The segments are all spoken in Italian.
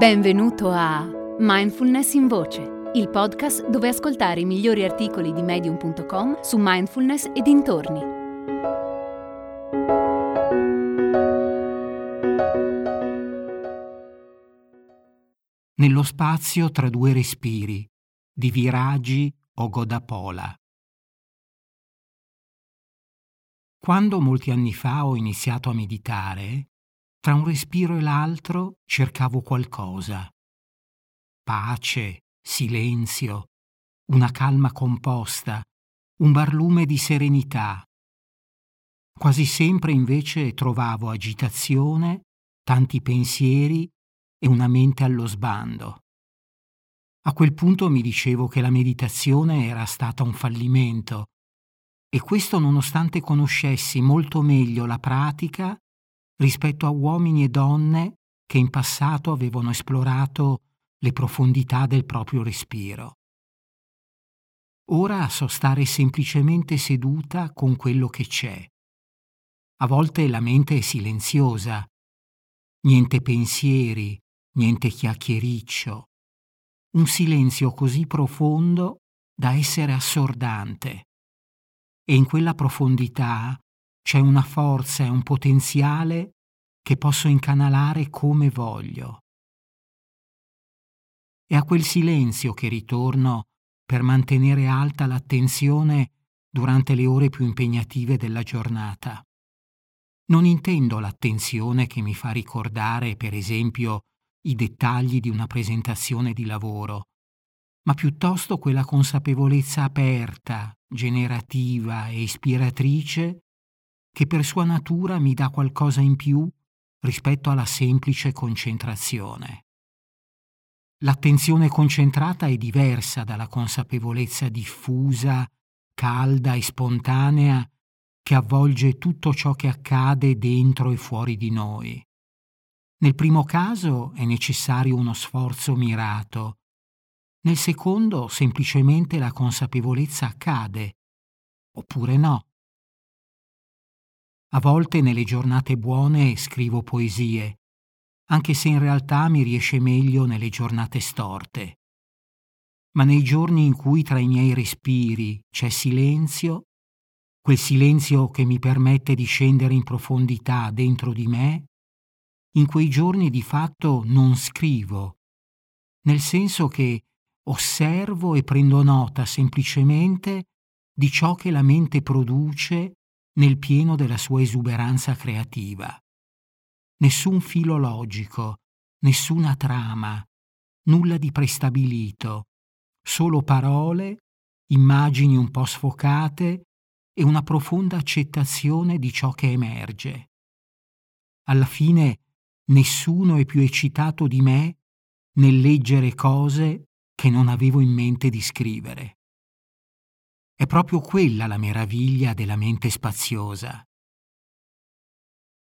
Benvenuto a Mindfulness in Voce, il podcast dove ascoltare i migliori articoli di medium.com su mindfulness e dintorni. Nello spazio tra due respiri di Viragi o Godapola. Quando molti anni fa ho iniziato a meditare, tra un respiro e l'altro cercavo qualcosa. Pace, silenzio, una calma composta, un barlume di serenità. Quasi sempre invece trovavo agitazione, tanti pensieri e una mente allo sbando. A quel punto mi dicevo che la meditazione era stata un fallimento, e questo nonostante conoscessi molto meglio la pratica rispetto a uomini e donne che in passato avevano esplorato le profondità del proprio respiro. Ora so stare semplicemente seduta con quello che c'è. A volte la mente è silenziosa, niente pensieri, niente chiacchiericcio, un silenzio così profondo da essere assordante. E in quella profondità c'è una forza e un potenziale che posso incanalare come voglio. È a quel silenzio che ritorno per mantenere alta l'attenzione durante le ore più impegnative della giornata. Non intendo l'attenzione che mi fa ricordare, per esempio, i dettagli di una presentazione di lavoro, ma piuttosto quella consapevolezza aperta, generativa e ispiratrice che per sua natura mi dà qualcosa in più rispetto alla semplice concentrazione. L'attenzione concentrata è diversa dalla consapevolezza diffusa, calda e spontanea che avvolge tutto ciò che accade dentro e fuori di noi. Nel primo caso è necessario uno sforzo mirato, nel secondo semplicemente la consapevolezza accade, oppure no. A volte nelle giornate buone scrivo poesie, anche se in realtà mi riesce meglio nelle giornate storte. Ma nei giorni in cui tra i miei respiri c'è silenzio, quel silenzio che mi permette di scendere in profondità dentro di me, in quei giorni di fatto non scrivo, nel senso che osservo e prendo nota semplicemente di ciò che la mente produce nel pieno della sua esuberanza creativa. Nessun filo logico, nessuna trama, nulla di prestabilito, solo parole, immagini un po' sfocate e una profonda accettazione di ciò che emerge. Alla fine nessuno è più eccitato di me nel leggere cose che non avevo in mente di scrivere. È proprio quella la meraviglia della mente spaziosa.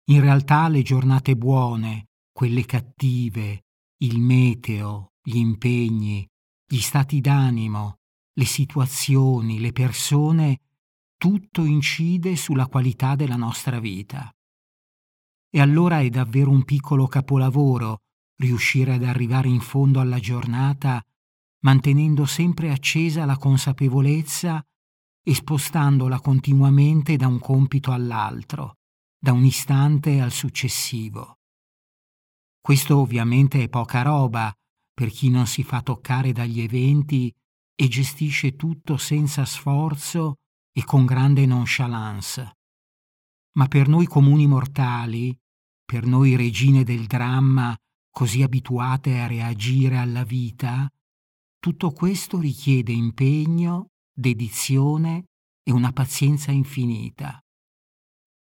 In realtà le giornate buone, quelle cattive, il meteo, gli impegni, gli stati d'animo, le situazioni, le persone, tutto incide sulla qualità della nostra vita. E allora è davvero un piccolo capolavoro riuscire ad arrivare in fondo alla giornata mantenendo sempre accesa la consapevolezza e spostandola continuamente da un compito all'altro, da un istante al successivo. Questo ovviamente è poca roba per chi non si fa toccare dagli eventi e gestisce tutto senza sforzo e con grande nonchalance. Ma per noi comuni mortali, per noi regine del dramma, così abituate a reagire alla vita, tutto questo richiede impegno dedizione e una pazienza infinita.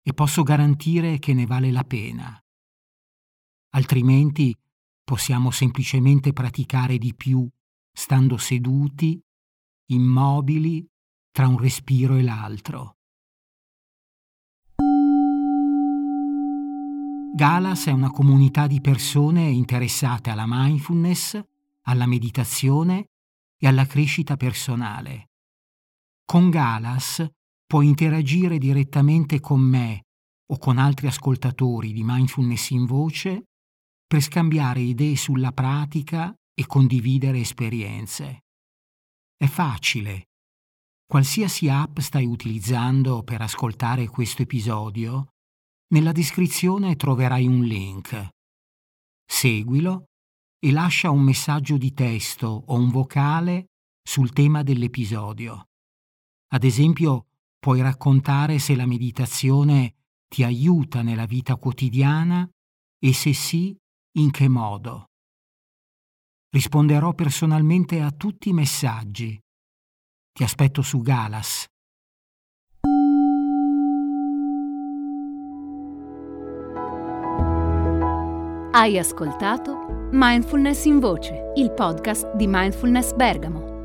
E posso garantire che ne vale la pena. Altrimenti possiamo semplicemente praticare di più, stando seduti, immobili, tra un respiro e l'altro. Galas è una comunità di persone interessate alla mindfulness, alla meditazione e alla crescita personale. Con Galas puoi interagire direttamente con me o con altri ascoltatori di Mindfulness in voce per scambiare idee sulla pratica e condividere esperienze. È facile. Qualsiasi app stai utilizzando per ascoltare questo episodio, nella descrizione troverai un link. Seguilo e lascia un messaggio di testo o un vocale sul tema dell'episodio. Ad esempio, puoi raccontare se la meditazione ti aiuta nella vita quotidiana e se sì, in che modo. Risponderò personalmente a tutti i messaggi. Ti aspetto su Galas. Hai ascoltato Mindfulness in Voce, il podcast di Mindfulness Bergamo